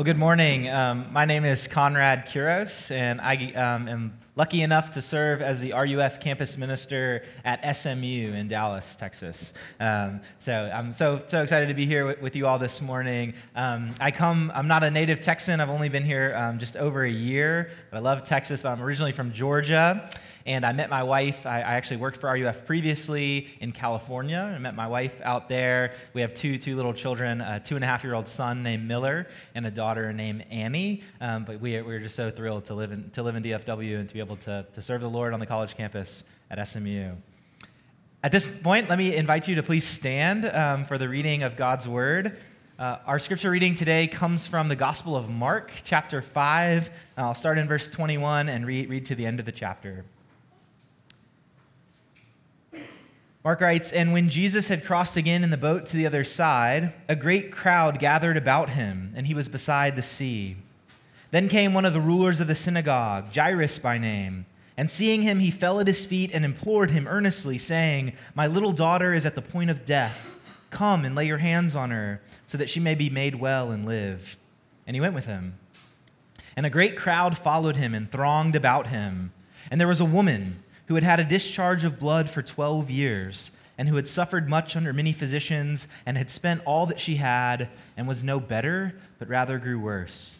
Well, good morning. Um, my name is Conrad Kuros, and I um, am lucky enough to serve as the RUF campus minister at SMU in Dallas, Texas. Um, so I'm so so excited to be here with, with you all this morning. Um, I come. I'm not a native Texan. I've only been here um, just over a year, but I love Texas. But I'm originally from Georgia. And I met my wife. I, actually worked for RUF previously in California. I met my wife out there. We have two, two little children a two and a half year old son named Miller and a daughter named Annie. Um, but we, we're just so thrilled to live, in, to live in DFW and to be able to, to serve the Lord on the college campus at SMU. At this point, let me invite you to please stand um, for the reading of God's Word. Uh, our scripture reading today comes from the Gospel of Mark, chapter 5. I'll start in verse 21 and read to the end of the chapter. Mark writes, And when Jesus had crossed again in the boat to the other side, a great crowd gathered about him, and he was beside the sea. Then came one of the rulers of the synagogue, Jairus by name. And seeing him, he fell at his feet and implored him earnestly, saying, My little daughter is at the point of death. Come and lay your hands on her, so that she may be made well and live. And he went with him. And a great crowd followed him and thronged about him. And there was a woman who had had a discharge of blood for 12 years, and who had suffered much under many physicians, and had spent all that she had, and was no better, but rather grew worse.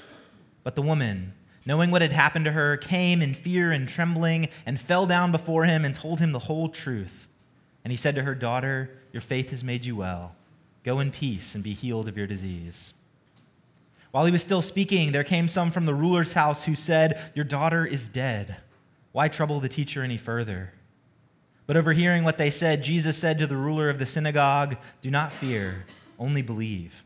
But the woman, knowing what had happened to her, came in fear and trembling and fell down before him and told him the whole truth. And he said to her, Daughter, your faith has made you well. Go in peace and be healed of your disease. While he was still speaking, there came some from the ruler's house who said, Your daughter is dead. Why trouble the teacher any further? But overhearing what they said, Jesus said to the ruler of the synagogue, Do not fear, only believe.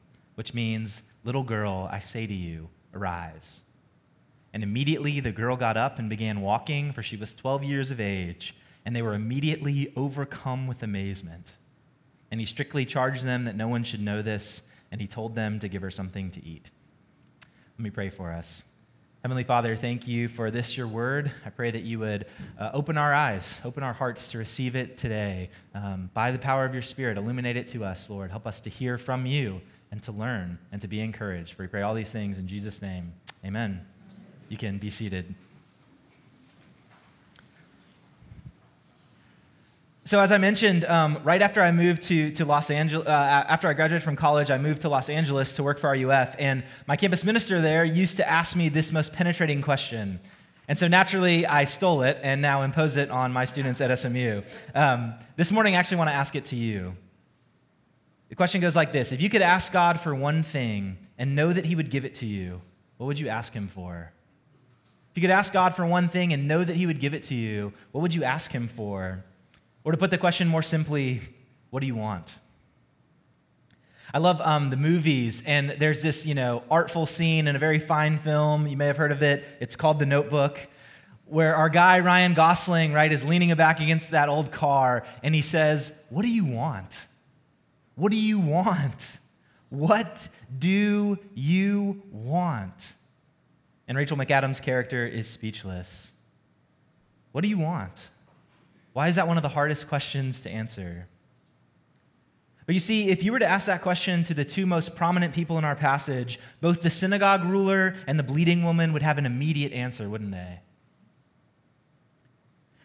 which means, Little girl, I say to you, arise. And immediately the girl got up and began walking, for she was 12 years of age, and they were immediately overcome with amazement. And he strictly charged them that no one should know this and he told them to give her something to eat. Let me pray for us. Heavenly Father, thank you for this, your word. I pray that you would uh, open our eyes, open our hearts to receive it today. Um, by the power of your Spirit, illuminate it to us, Lord. Help us to hear from you and to learn and to be encouraged. For we pray all these things in Jesus' name. Amen. You can be seated. So, as I mentioned, um, right after I moved to, to Los Angeles, uh, after I graduated from college, I moved to Los Angeles to work for RUF. And my campus minister there used to ask me this most penetrating question. And so naturally, I stole it and now impose it on my students at SMU. Um, this morning, I actually want to ask it to you. The question goes like this If you could ask God for one thing and know that He would give it to you, what would you ask Him for? If you could ask God for one thing and know that He would give it to you, what would you ask Him for? Or to put the question more simply, what do you want? I love um, the movies, and there's this, you know, artful scene in a very fine film. You may have heard of it. It's called The Notebook, where our guy Ryan Gosling, right, is leaning back against that old car, and he says, "What do you want? What do you want? What do you want?" And Rachel McAdams' character is speechless. What do you want? Why is that one of the hardest questions to answer? But you see, if you were to ask that question to the two most prominent people in our passage, both the synagogue ruler and the bleeding woman would have an immediate answer, wouldn't they?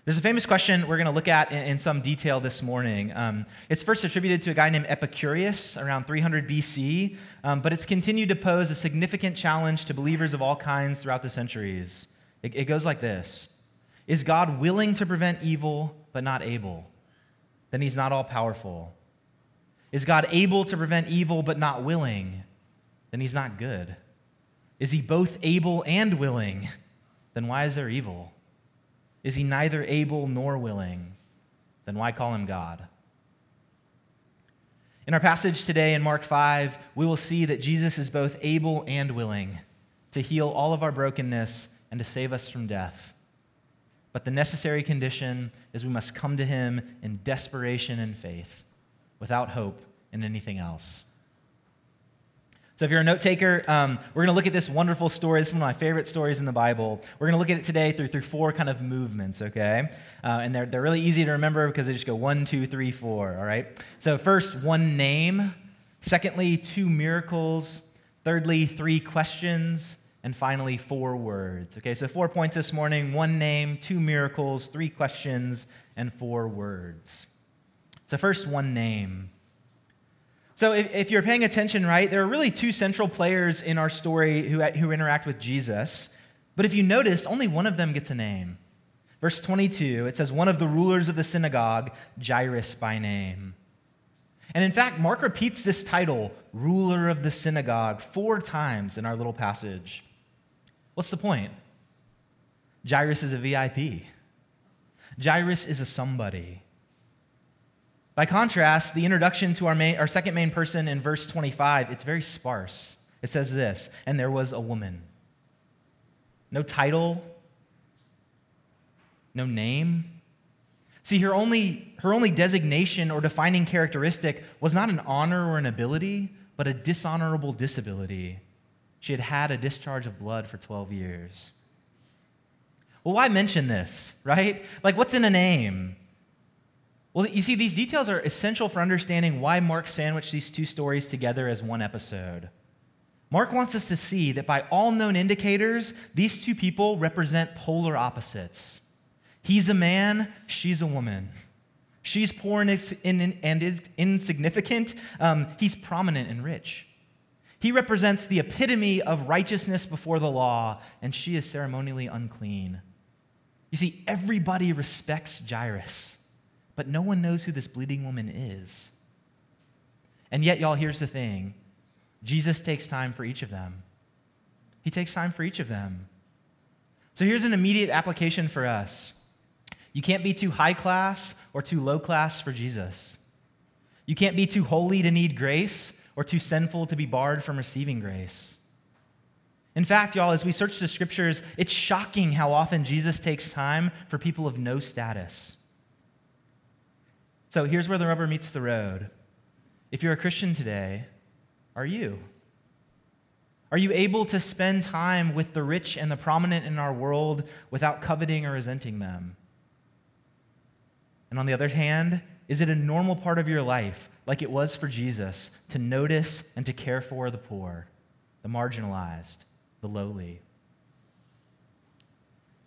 There's a famous question we're going to look at in, in some detail this morning. Um, it's first attributed to a guy named Epicurus around 300 BC, um, but it's continued to pose a significant challenge to believers of all kinds throughout the centuries. It, it goes like this Is God willing to prevent evil, but not able? Then he's not all powerful. Is God able to prevent evil, but not willing? Then he's not good. Is he both able and willing? Then why is there evil? Is he neither able nor willing? Then why call him God? In our passage today in Mark 5, we will see that Jesus is both able and willing to heal all of our brokenness and to save us from death. But the necessary condition is we must come to him in desperation and faith, without hope in anything else. So, if you're a note taker, um, we're going to look at this wonderful story. This is one of my favorite stories in the Bible. We're going to look at it today through, through four kind of movements, okay? Uh, and they're, they're really easy to remember because they just go one, two, three, four, all right? So, first, one name. Secondly, two miracles. Thirdly, three questions. And finally, four words. Okay, so four points this morning one name, two miracles, three questions, and four words. So, first, one name. So, if, if, you're paying attention, right, there are really two central players in our story who, who interact with Jesus. But if you noticed, only one of them gets a name. Verse 22, it says, One of the rulers of the synagogue, Jairus by name. And in fact, Mark repeats this title, ruler of the synagogue, four times in our little passage. What's the point? Jairus is a VIP. Jairus is a somebody. By contrast, the introduction to our, main, our second main person in verse 25, it's very sparse. It says this, and there was a woman. No title, no name. See, her only, her only designation or defining characteristic was not an honor or an ability, but a dishonorable disability. She had had a discharge of blood for 12 years. Well, why mention this, right? Like, what's in a name? Well, you see, these details are essential for understanding why Mark sandwiched these two stories together as one episode. Mark wants us to see that by all known indicators, these two people represent polar opposites. He's a man, she's a woman. She's poor and, is insignificant, um, he's prominent and rich. He represents the epitome of righteousness before the law, and she is ceremonially unclean. You see, everybody respects Jairus but no one knows who this bleeding woman is. And yet, y'all, here's the thing Jesus takes time for each of them. He takes time for each of them. So here's an immediate application for us you can't be too high class or too low class for Jesus. You can't be too holy to need grace or too sinful to be barred from receiving grace. In fact, y'all, as we search the scriptures, it's shocking how often Jesus takes time for people of no status. So here's where the rubber meets the road. If you're a Christian today, are you? Are you able to spend time with the rich and the prominent in our world without coveting or resenting them? And on the other hand, is it a normal part of your life, like it was for Jesus, to notice and to care for the poor, the marginalized, the lowly?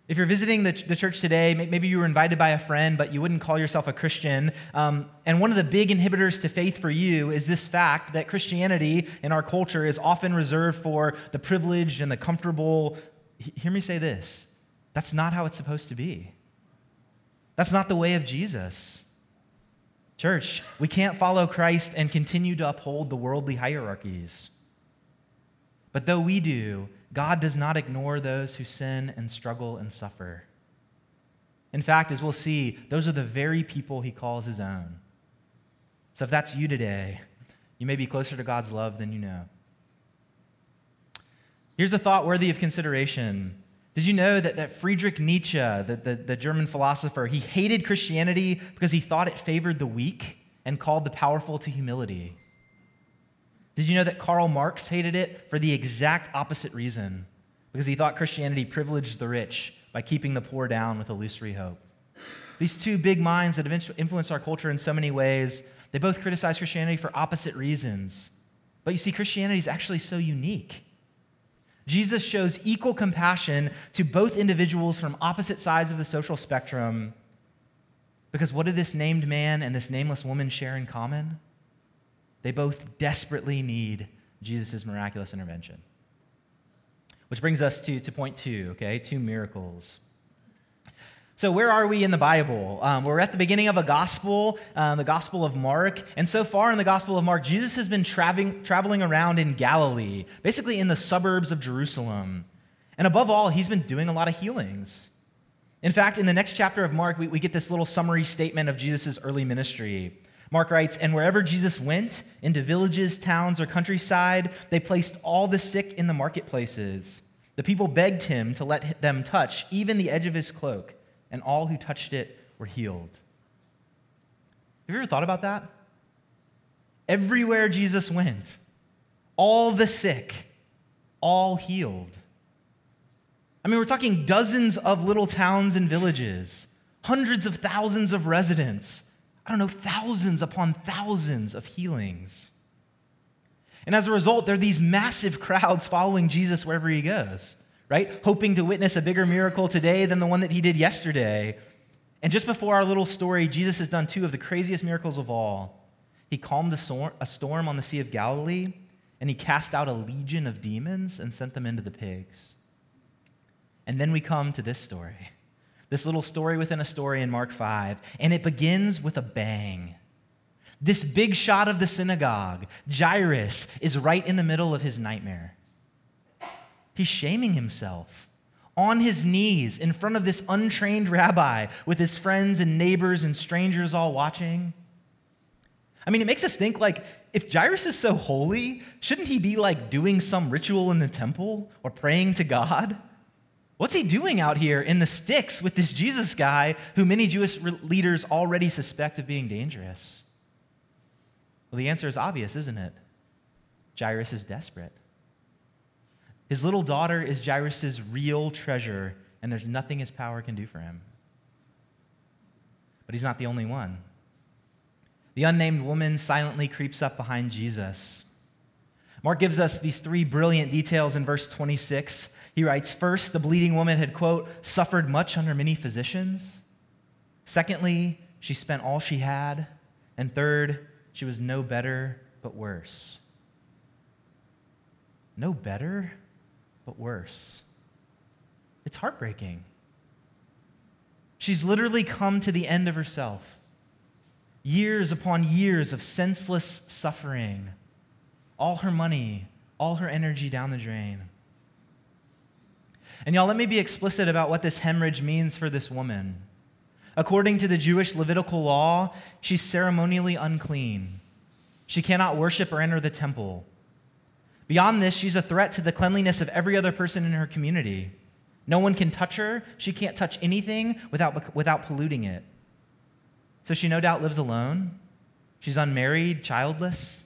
If you're visiting the, the church today, maybe you were invited by a friend, but you wouldn't call yourself a Christian. Um, and one of the big inhibitors to faith for you is this fact that Christianity in our culture is often reserved for the privileged and the comfortable. Hear me say this that's not how it's supposed to be. That's not the way of Jesus. Church, we can't follow Christ and continue to uphold the worldly hierarchies. But though we do, God does not ignore those who sin and struggle and suffer. In fact, as we'll see, those are the very people he calls his own. So if that's you today, you may be closer to God's love than you know. Here's a thought worthy of consideration. Did you know that, that Friedrich Nietzsche, the, the, the German philosopher, he hated Christianity because he thought it favored the weak and called the powerful to humility? Did you know that Karl Marx hated it for the exact opposite reason? Because he thought Christianity privileged the rich by keeping the poor down with illusory hope. These two big minds that have influenced our culture in so many ways, they both criticize Christianity for opposite reasons. But you see, Christianity is actually so unique. Jesus shows equal compassion to both individuals from opposite sides of the social spectrum, Because what did this named man and this nameless woman share in common? They both desperately need Jesus' miraculous intervention. Which brings us to, to point two, okay? Two miracles. So, where are we in the Bible? Um, we're at the beginning of a gospel, um, the Gospel of Mark. And so far in the Gospel of Mark, Jesus has been traveling, traveling around in Galilee, basically in the suburbs of Jerusalem. And above all, he's been doing a lot of healings. In fact, in the next chapter of Mark, we, we get this little summary statement of Jesus' early ministry. Mark writes, And wherever Jesus went, into villages, towns, or countryside, they placed all the sick in the marketplaces. The people begged him to let them touch even the edge of his cloak and all who touched it were healed. Have you ever thought about that? Everywhere Jesus went, all the sick, all healed. I mean, we're talking dozens of little towns and villages, hundreds of thousands of residents. I don't know, thousands upon thousands of healings. And as a result, there are these massive crowds following Jesus wherever he goes right? Hoping to witness a bigger miracle today than the one that he did yesterday. And just before our little story, Jesus has done two of the craziest miracles of all. He calmed a storm on the Sea of Galilee, and he cast out a legion of demons and sent them into the pigs. And then we come to this story, this little story within a story in Mark 5, and it begins with a bang. This big shot of the synagogue, Jairus, is right in the middle of his nightmare. He's shaming himself on his knees in front of this untrained rabbi with his friends and neighbors and strangers all watching. I mean, it makes us think like, if Jairus is so holy, shouldn't he be like doing some ritual in the temple or praying to God? What's he doing out here in the sticks with this Jesus guy who many Jewish leaders already suspect of being dangerous? Well, the answer is obvious, isn't it? Jairus is desperate. His little daughter is Jairus' real treasure, and there's nothing his power can do for him. But he's not the only one. The unnamed woman silently creeps up behind Jesus. Mark gives us these three brilliant details in verse 26. He writes First, the bleeding woman had, quote, suffered much under many physicians. Secondly, she spent all she had. And third, she was no better, but worse. No better, but worse. It's heartbreaking. She's literally come to the end of herself. Years upon years of senseless suffering, all her money, all her energy down the drain. And y'all, let me be explicit about what this hemorrhage means for this woman. According to the Jewish Levitical law, she's ceremonially unclean. She cannot worship or enter the temple. Beyond this, she's a threat to the cleanliness of every other person in her community. No one can touch her. She can't touch anything without, without polluting it. So she no doubt lives alone. She's unmarried, childless.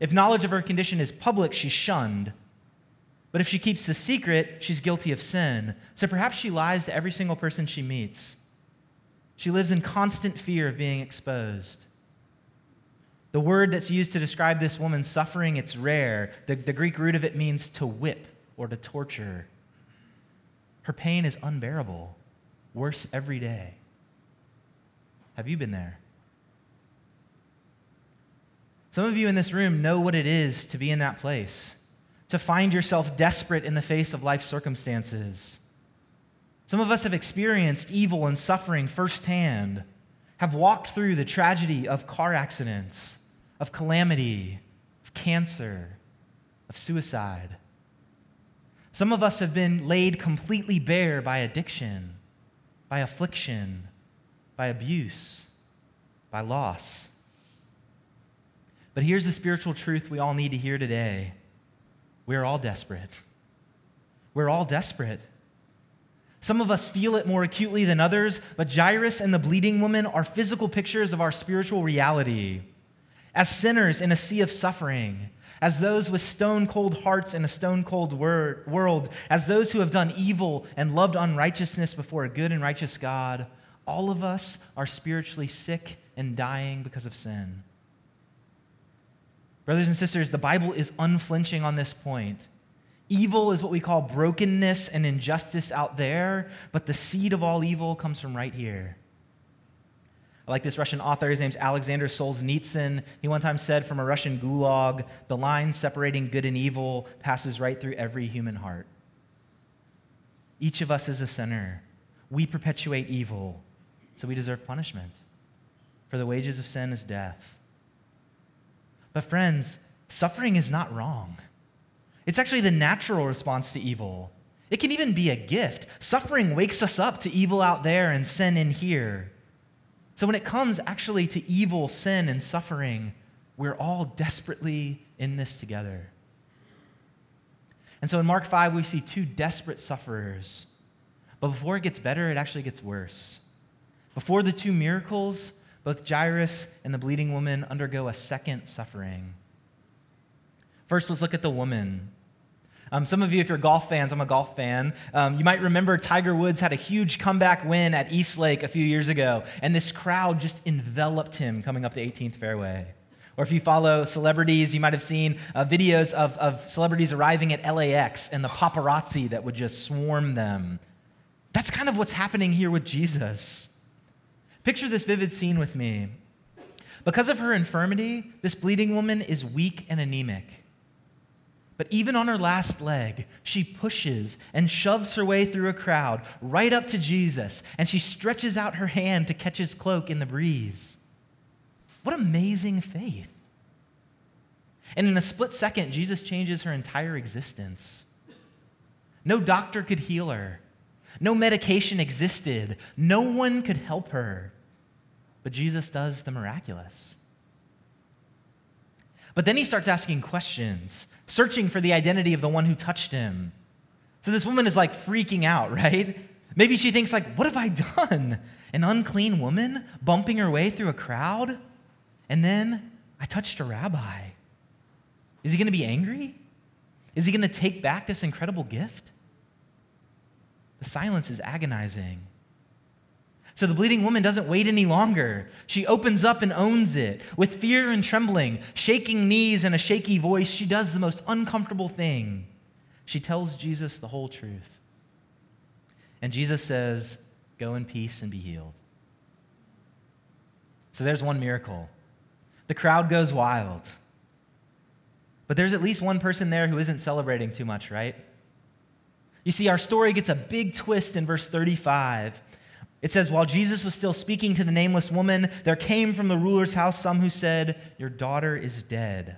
If knowledge of her condition is public, she's shunned. But if she keeps the secret, she's guilty of sin. So perhaps she lies to every single person she meets. She lives in constant fear of being exposed. The word that's used to describe this woman's suffering, it's rare. The, the Greek root of it means to whip or to torture. Her pain is unbearable, worse every day. Have you been there? Some of you in this room know what it is to be in that place, to find yourself desperate in the face of life circumstances. Some of us have experienced evil and suffering firsthand, have walked through the tragedy of car accidents of calamity, of cancer, of suicide. Some of us have been laid completely bare by addiction, by affliction, by abuse, by loss. But here's the spiritual truth we all need to hear today we're all desperate. We're all desperate. Some of us feel it more acutely than others, but Jairus and the bleeding woman are physical pictures of our spiritual reality as sinners in a sea of suffering, as those with stone cold hearts in a stone cold world, as those who have done evil and loved unrighteousness before a good and righteous God, all of us are spiritually sick and dying because of sin. Brothers and sisters, the Bible is unflinching on this point. Evil is what we call brokenness and injustice out there, but the seed of all evil comes from right here. I like this Russian author. His name's Alexander Solzhenitsyn. He one time said from a Russian gulag, the line separating good and evil passes right through every human heart. Each of us is a sinner. We perpetuate evil, so we deserve punishment. For the wages of sin is death. But, friends, suffering is not wrong. It's actually the natural response to evil. It can even be a gift. Suffering wakes us up to evil out there and sin in here. So when it comes actually to evil, sin, and suffering, we're all desperately in this together. And so in Mark 5, we see two desperate sufferers. But before it gets better, it actually gets worse. Before the two miracles, both Jairus and the bleeding woman undergo a second suffering. First, let's look at the woman. Um, some of you, if you're golf fans, I'm a golf fan, um, you might remember Tiger Woods had a huge comeback win at East Lake a few years ago, and this crowd just enveloped him coming up the 18th fairway. Or if you follow celebrities, you might have seen uh, videos of, of celebrities arriving at LAX and the paparazzi that would just swarm them. That's kind of what's happening here with Jesus. Picture this vivid scene with me. Because of her infirmity, this bleeding woman is weak and anemic. But even on her last leg, she pushes and shoves her way through a crowd right up to Jesus, and she stretches out her hand to catch his cloak in the breeze. What amazing faith. And in a split second, Jesus changes her entire existence. No doctor could heal her, no medication existed, no one could help her. But Jesus does the miraculous. But then he starts asking questions searching for the identity of the one who touched him. So this woman is like freaking out, right? Maybe she thinks like, what have I done? An unclean woman bumping her way through a crowd? And then I touched a rabbi. Is he going to be angry? Is he going to take back this incredible gift? The silence is agonizing. So the bleeding woman doesn't wait any longer. She opens up and owns it. With fear and trembling, shaking knees and a shaky voice, she does the most uncomfortable thing. She tells Jesus the whole truth. And Jesus says, Go in peace and be healed. So there's one miracle. The crowd goes wild. But there's at least one person there who isn't celebrating too much, right? You see, our story gets a big twist in verse 35 it says, While Jesus was still speaking to the nameless woman, there came from the ruler's house some who said, Your daughter is dead.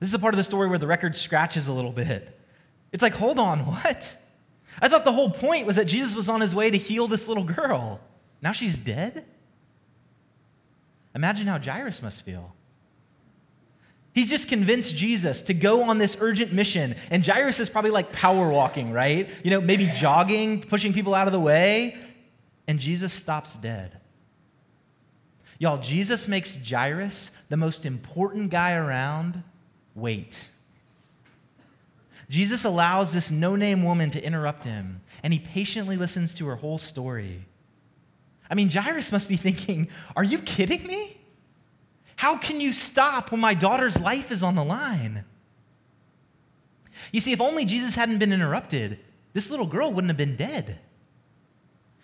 This is a part of the story where the record scratches a little bit. It's like, hold on, what? I thought the whole point was that Jesus was on his way to heal this little girl. Now she's dead? Imagine how Jairus must feel. He's just convinced Jesus to go on this urgent mission. And Jairus is probably like power walking, right? You know, maybe jogging, pushing people out of the way. And Jesus stops dead. Y'all, Jesus makes Jairus, the most important guy around, wait. Jesus allows this no name woman to interrupt him, and he patiently listens to her whole story. I mean, Jairus must be thinking, Are you kidding me? How can you stop when my daughter's life is on the line? You see, if only Jesus hadn't been interrupted, this little girl wouldn't have been dead.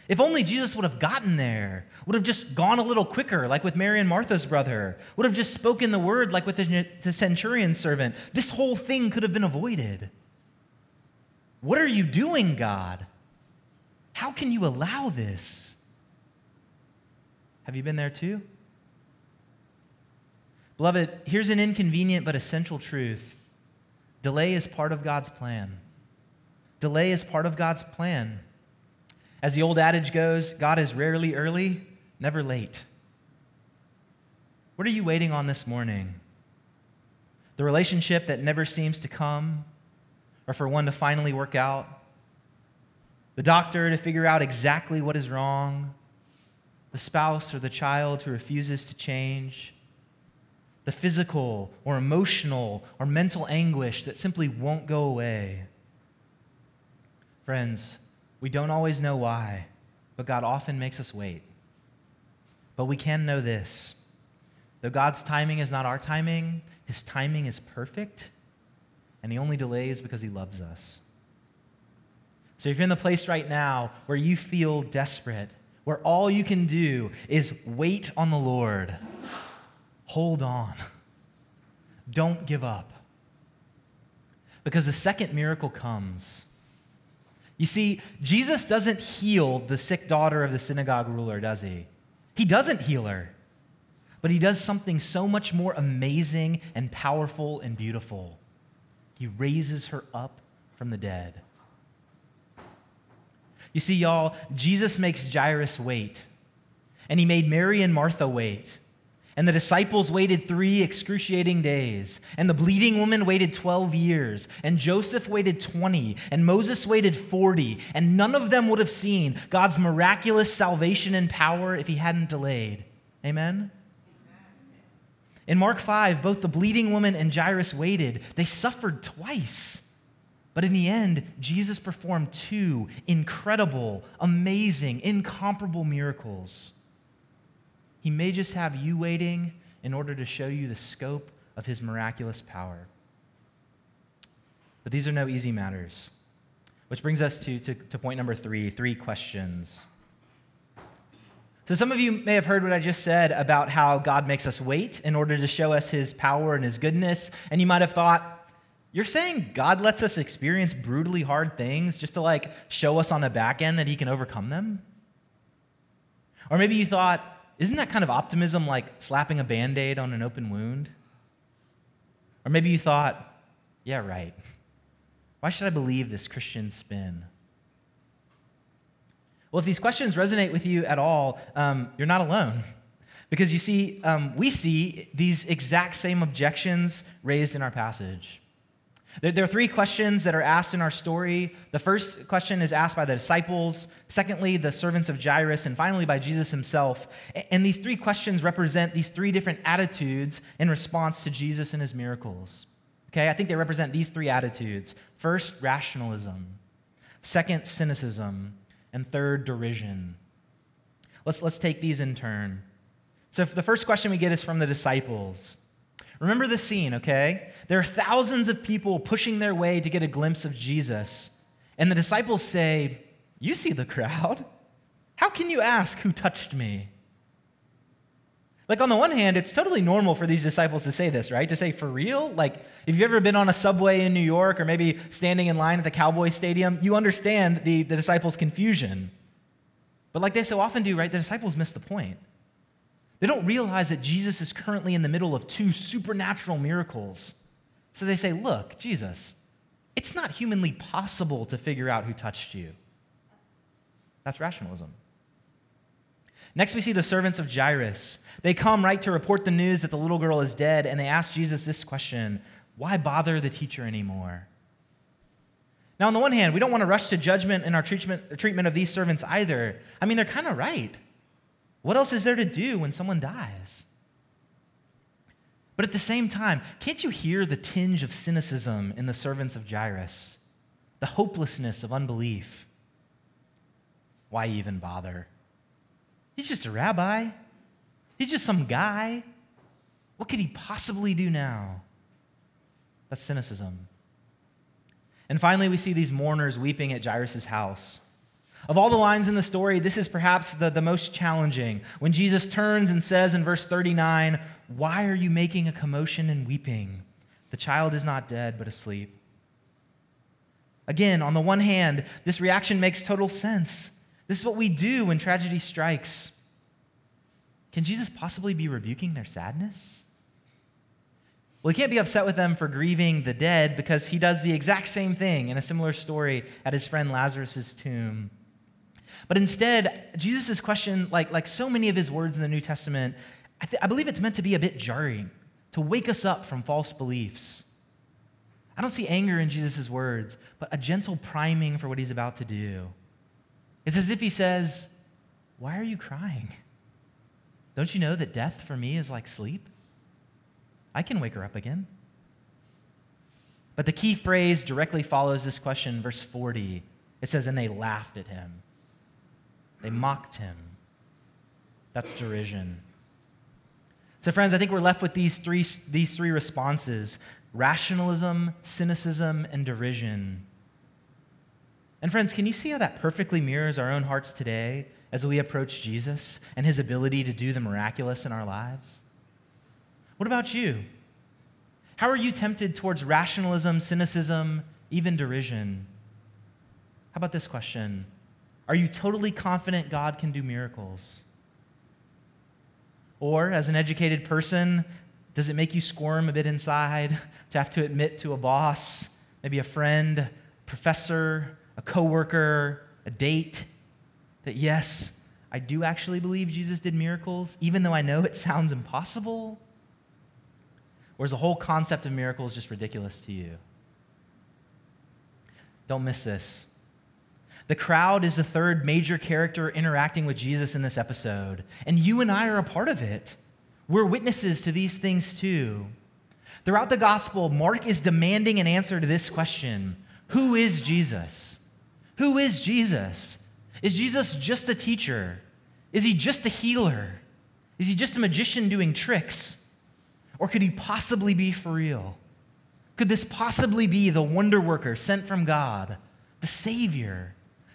If only Jesus would have gotten there, would have just gone a little quicker, like with Mary and Martha's brother, would have just spoken the word, like with the centurion's servant, this whole thing could have been avoided. What are you doing, God? How can you allow this? Have you been there too? Beloved, here's an inconvenient but essential truth delay is part of God's plan. Delay is part of God's plan. As the old adage goes, God is rarely early, never late. What are you waiting on this morning? The relationship that never seems to come, or for one to finally work out? The doctor to figure out exactly what is wrong? The spouse or the child who refuses to change? The physical or emotional or mental anguish that simply won't go away. Friends, we don't always know why, but God often makes us wait. But we can know this though God's timing is not our timing, His timing is perfect, and He only delays because He loves us. So if you're in the place right now where you feel desperate, where all you can do is wait on the Lord. Hold on. Don't give up. Because the second miracle comes. You see, Jesus doesn't heal the sick daughter of the synagogue ruler, does he? He doesn't heal her. But he does something so much more amazing and powerful and beautiful. He raises her up from the dead. You see, y'all, Jesus makes Jairus wait, and he made Mary and Martha wait. And the disciples waited three excruciating days. And the bleeding woman waited 12 years. And Joseph waited 20. And Moses waited 40. And none of them would have seen God's miraculous salvation and power if he hadn't delayed. Amen? In Mark 5, both the bleeding woman and Jairus waited. They suffered twice. But in the end, Jesus performed two incredible, amazing, incomparable miracles. He may just have you waiting in order to show you the scope of his miraculous power. But these are no easy matters. Which brings us to, to, to, point number three three questions. So, some of you may have heard what I just said about how God makes us wait in order to show us his power and his goodness. And you might have thought, you're saying God lets us experience brutally hard things just to like show us on the back end that he can overcome them? Or maybe you thought, isn't that kind of optimism like slapping a band aid on an open wound? Or maybe you thought, yeah, right. Why should I believe this Christian spin? Well, if these questions resonate with you at all, um, you're not alone. Because you see, um, we see these exact same objections raised in our passage. There, are three questions that are asked in our story. The first question is asked by the disciples, secondly, the servants of Jairus, and finally by Jesus himself. And these three questions represent these three different attitudes in response to Jesus and his miracles. Okay, I think they represent these three attitudes first, rationalism, second, cynicism, and third, derision. Let's, let's take these in turn. So, the first question we get is from the disciples. Remember the scene, okay? There are thousands of people pushing their way to get a glimpse of Jesus. And the disciples say, You see the crowd. How can you ask who touched me? Like, on the one hand, it's totally normal for these disciples to say this, right? To say, for real? Like, if you've ever been on a subway in New York or maybe standing in line at the Cowboy Stadium, you understand the, the disciples' confusion. But like they so often do, right, the disciples miss the point. They don't realize that Jesus is currently in the middle of two supernatural miracles. So they say, Look, Jesus, it's not humanly possible to figure out who touched you. That's rationalism. Next, we see the servants of Jairus. They come right to report the news that the little girl is dead, and they ask Jesus this question Why bother the teacher anymore? Now, on the one hand, we don't want to rush to judgment in our treatment, treatment of these servants either. I mean, they're kind of right. What else is there to do when someone dies? But at the same time, can't you hear the tinge of cynicism in the servants of Jairus? The hopelessness of unbelief. Why even bother? He's just a rabbi. He's just some guy. What could he possibly do now? That's cynicism. And finally, we see these mourners weeping at Jairus' house. Of all the lines in the story, this is perhaps the, the most challenging. When Jesus turns and says in verse 39, Why are you making a commotion and weeping? The child is not dead, but asleep. Again, on the one hand, this reaction makes total sense. This is what we do when tragedy strikes. Can Jesus possibly be rebuking their sadness? Well, he can't be upset with them for grieving the dead because he does the exact same thing in a similar story at his friend Lazarus' tomb. But instead, Jesus' question, like, like so many of his words in the New Testament, I, th- I believe it's meant to be a bit jarring, to wake us up from false beliefs. I don't see anger in Jesus' words, but a gentle priming for what he's about to do. It's as if he says, Why are you crying? Don't you know that death for me is like sleep? I can wake her up again. But the key phrase directly follows this question, verse 40. It says, And they laughed at him. They mocked him. That's derision. So, friends, I think we're left with these three, these three responses rationalism, cynicism, and derision. And friends, can you see how that perfectly mirrors our own hearts today as we approach Jesus and his ability to do the miraculous in our lives? What about you? How are you tempted towards rationalism, cynicism, even derision? How about this question? Are you totally confident God can do miracles? Or, as an educated person, does it make you squirm a bit inside to have to admit to a boss, maybe a friend, professor, a coworker, a date, that yes, I do actually believe Jesus did miracles, even though I know it sounds impossible? Or is the whole concept of miracles just ridiculous to you? Don't miss this. The crowd is the third major character interacting with Jesus in this episode, and you and I are a part of it. We're witnesses to these things too. Throughout the gospel, Mark is demanding an answer to this question Who is Jesus? Who is Jesus? Is Jesus just a teacher? Is he just a healer? Is he just a magician doing tricks? Or could he possibly be for real? Could this possibly be the wonder worker sent from God, the Savior,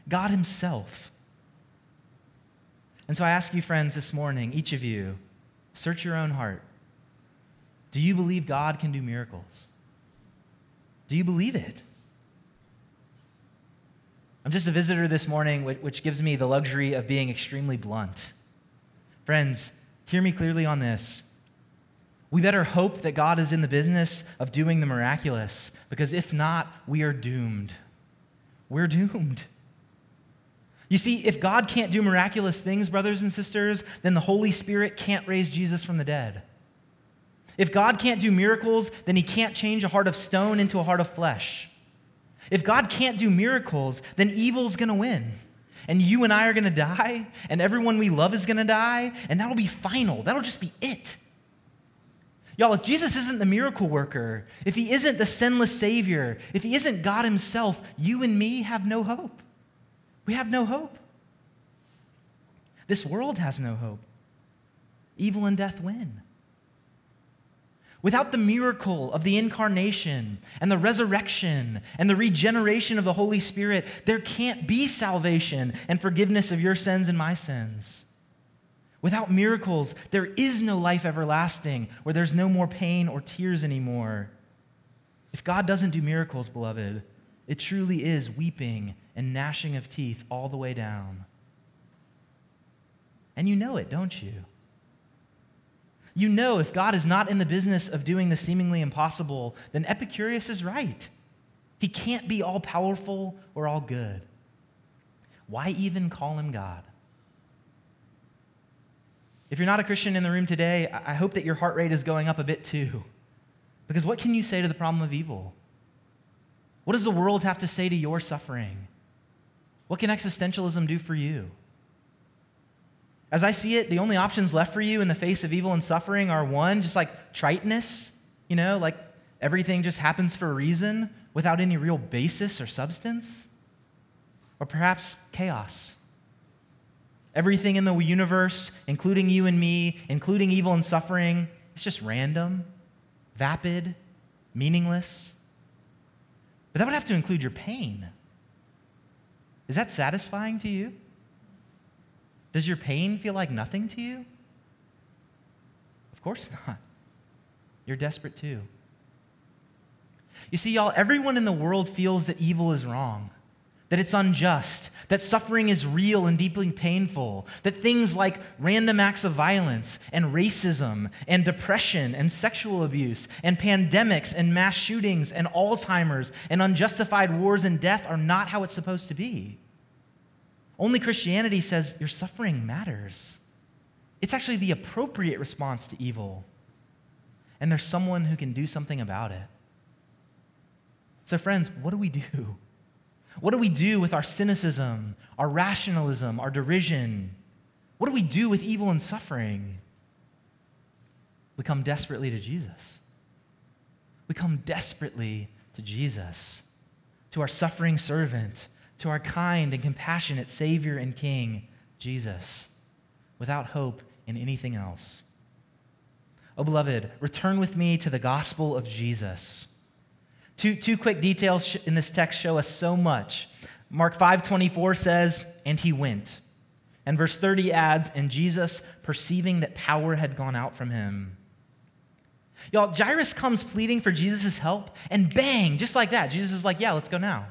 God Himself? And so I ask you, friends, this morning, each of you, search your own heart. Do you believe God can do miracles? Do you believe it? I'm just a visitor this morning, which gives me the luxury of being extremely blunt. Friends, hear me clearly on this. We better hope that God is in the business of doing the miraculous, because if not, we are doomed. We're doomed. You see, if God can't do miraculous things, brothers and sisters, then the Holy Spirit can't raise Jesus from the dead. If God can't do miracles, then he can't change a heart of stone into a heart of flesh. If God can't do miracles, then evil's going to win. And you and I are going to die, and everyone we love is going to die, and that'll be final. That'll just be it. Y'all, if Jesus isn't the miracle worker, if he isn't the sinless Savior, if he isn't God himself, you and me have no hope. We have no hope. This world has no hope. Evil and death win. Without the miracle of the incarnation and the resurrection and the regeneration of the Holy Spirit, there can't be salvation and forgiveness of your sins and my sins. Without miracles, there is no life everlasting where there's no more pain or tears anymore. If God doesn't do miracles, beloved, it truly is weeping and gnashing of teeth all the way down. And you know it, don't you? You know, if God is not in the business of doing the seemingly impossible, then Epicurus is right. He can't be all powerful or all good. Why even call him God? If you're not a Christian in the room today, I hope that your heart rate is going up a bit too. Because what can you say to the problem of evil? What does the world have to say to your suffering? What can existentialism do for you? As I see it, the only options left for you in the face of evil and suffering are one, just like triteness, you know, like everything just happens for a reason without any real basis or substance, or perhaps chaos. Everything in the universe, including you and me, including evil and suffering, it's just random, vapid, meaningless. But that would have to include your pain. Is that satisfying to you? Does your pain feel like nothing to you? Of course not. You're desperate too. You see, y'all, everyone in the world feels that evil is wrong, that it's unjust, that suffering is real and deeply painful, that things like random acts of violence and racism and depression and sexual abuse and pandemics and mass shootings and Alzheimer's and unjustified wars and death are not how it's supposed to be. Only Christianity says your suffering matters. It's actually the appropriate response to evil. And there's someone who can do something about it. So, friends, what do we do? What do we do with our cynicism, our rationalism, our derision? What do we do with evil and suffering? We come desperately to Jesus. We come desperately to Jesus, to our suffering servant to our kind and compassionate Savior and King, Jesus, without hope in anything else. Oh, beloved, return with me to the gospel of Jesus. Two, two quick details in this text show us so much. Mark 5:24 says, "And he went." And verse 30 adds, "And Jesus, perceiving that power had gone out from him." Y'all, Jairus comes pleading for Jesus' help, and bang, just like that, Jesus is like, "Yeah, let's go now."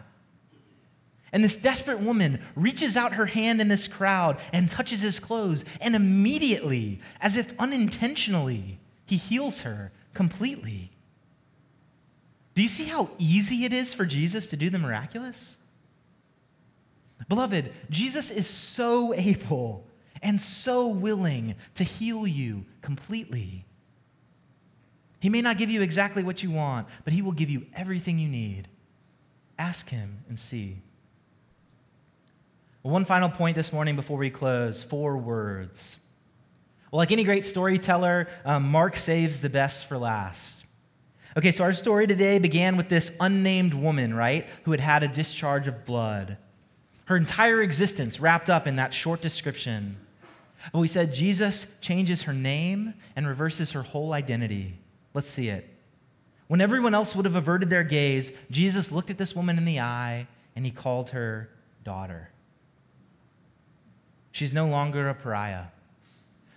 And this desperate woman reaches out her hand in this crowd and touches his clothes, and immediately, as if unintentionally, he heals her completely. Do you see how easy it is for Jesus to do the miraculous? Beloved, Jesus is so able and so willing to heal you completely. He may not give you exactly what you want, but He will give you everything you need. Ask Him and see. One final point this morning before we close four words. Well, like any great storyteller, um, Mark saves the best for last. Okay, so our story today began with this unnamed woman, right, who had had a discharge of blood. Her entire existence wrapped up in that short description. But we said Jesus changes her name and reverses her whole identity. Let's see it. When everyone else would have averted their gaze, Jesus looked at this woman in the eye and he called her daughter. She's no longer a pariah,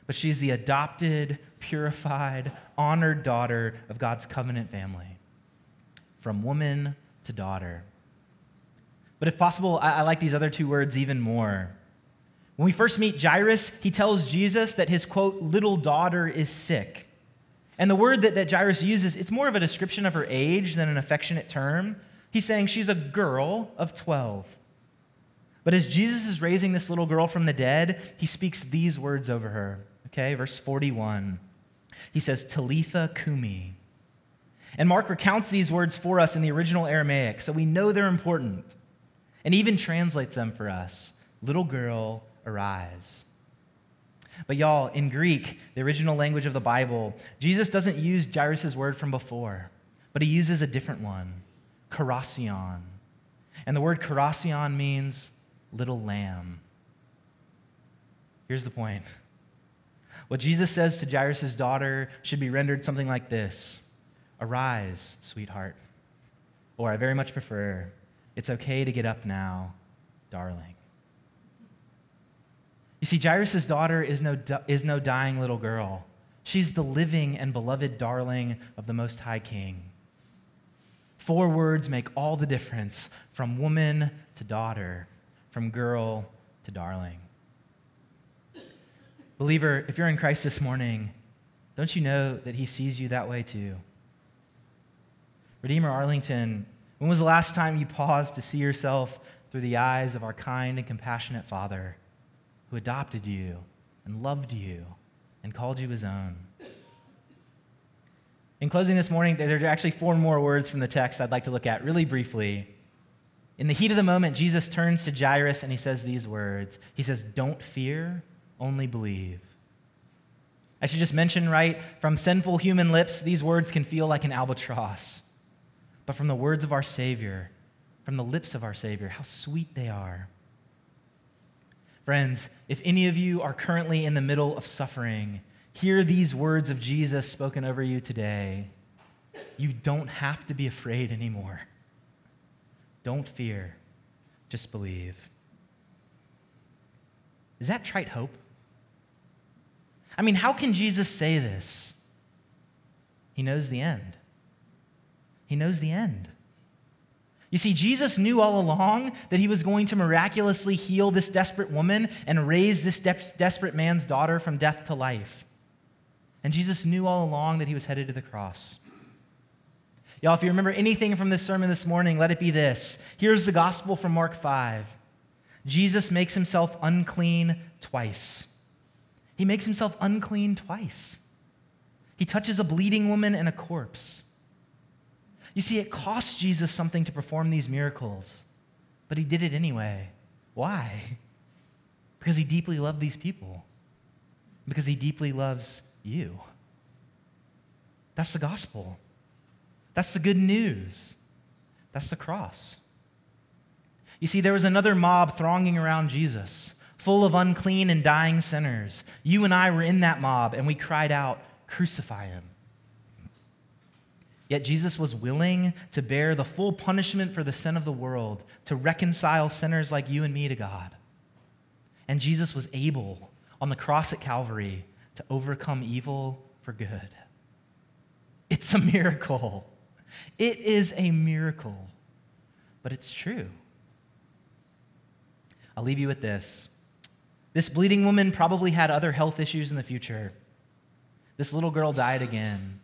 but she's the adopted, purified, honored daughter of God's covenant family. From woman to daughter. But if possible, I, I like these other two words even more. When we first meet Jairus, he tells Jesus that his, quote, little daughter is sick. And the word that, that Jairus uses, it's more of a description of her age than an affectionate term. He's saying she's a girl of 12. But as Jesus is raising this little girl from the dead, he speaks these words over her. Okay, verse 41. He says, Talitha Kumi. And Mark recounts these words for us in the original Aramaic, so we know they're important and even translates them for us Little girl, arise. But y'all, in Greek, the original language of the Bible, Jesus doesn't use Jairus' word from before, but he uses a different one, korasion. And the word korasion means little lamb. Here's the point. What Jesus says to Jairus' daughter should be rendered something like this Arise, sweetheart. Or I very much prefer, it's okay to get up now, darling. You see, Jairus' daughter is no, is no dying little girl. She's the living and beloved darling of the Most High King. Four words make all the difference from woman to daughter, from girl to darling. Believer, if you're in Christ this morning, don't you know that He sees you that way too? Redeemer Arlington when was the last time you paused to see yourself through the eyes of our kind and compassionate Father who adopted you and loved you and called you his own? In closing this morning, there are actually four more words from the text I'd like to look at really briefly. In the heat of the moment, Jesus turns to Jairus and he says these words He says, Don't fear, only believe. I should just mention, right, from sinful human lips, these words can feel like an albatross but from the words of our Savior, from the lips of our Savior, how sweet they are. Friends, if any of you are currently in the middle of suffering, hear these words of Jesus spoken over you today. You don't have to be afraid anymore. Don't fear, just believe. Is that trite hope? I mean, how can Jesus say this? He knows the end. He knows the end. You see, Jesus knew all along that he was going to miraculously heal this desperate woman and raise this de- desperate man's daughter from death to life. And Jesus knew all along that he was headed to the cross. Y'all, if you remember anything from this sermon this morning, let it be this. Here's the gospel from Mark 5 Jesus makes himself unclean twice. He makes himself unclean twice. He touches a bleeding woman and a corpse. You see, it cost Jesus something to perform these miracles, but he did it anyway. Why? Because he deeply loved these people, because he deeply loves you. That's the gospel. That's the good news. That's the cross. You see, there was another mob thronging around Jesus, full of unclean and dying sinners. You and I were in that mob, and we cried out, Crucify him. Yet Jesus was willing to bear the full punishment for the sin of the world, to reconcile sinners like you and me to God. And Jesus was able on the cross at Calvary to overcome evil for good. It's a miracle. It is a miracle, but it's true. I'll leave you with this. This bleeding woman probably had other health issues in the future. This little girl died again.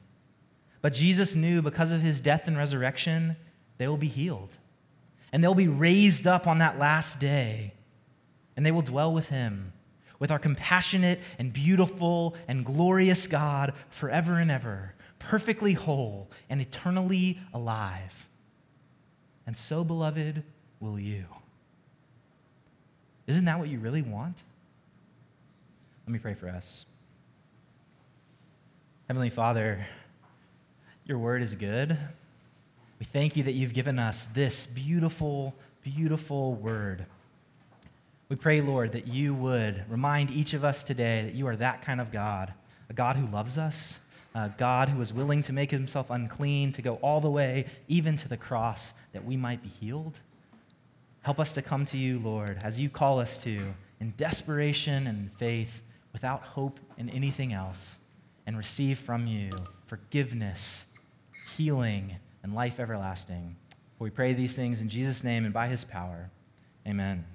But Jesus knew because of his death and resurrection, they will be healed. And they'll be raised up on that last day. And they will dwell with him, with our compassionate and beautiful and glorious God forever and ever, perfectly whole and eternally alive. And so, beloved, will you. Isn't that what you really want? Let me pray for us. Heavenly Father, your word is good. We thank you that you've given us this beautiful, beautiful word. We pray, Lord, that you would remind each of us today that you are that kind of God, a God who loves us, a God who is willing to make himself unclean, to go all the way, even to the cross, that we might be healed. Help us to come to you, Lord, as you call us to, in desperation and faith, without hope in anything else, and receive from you forgiveness healing, and life everlasting. For we pray these things in Jesus' name and by his power. Amen.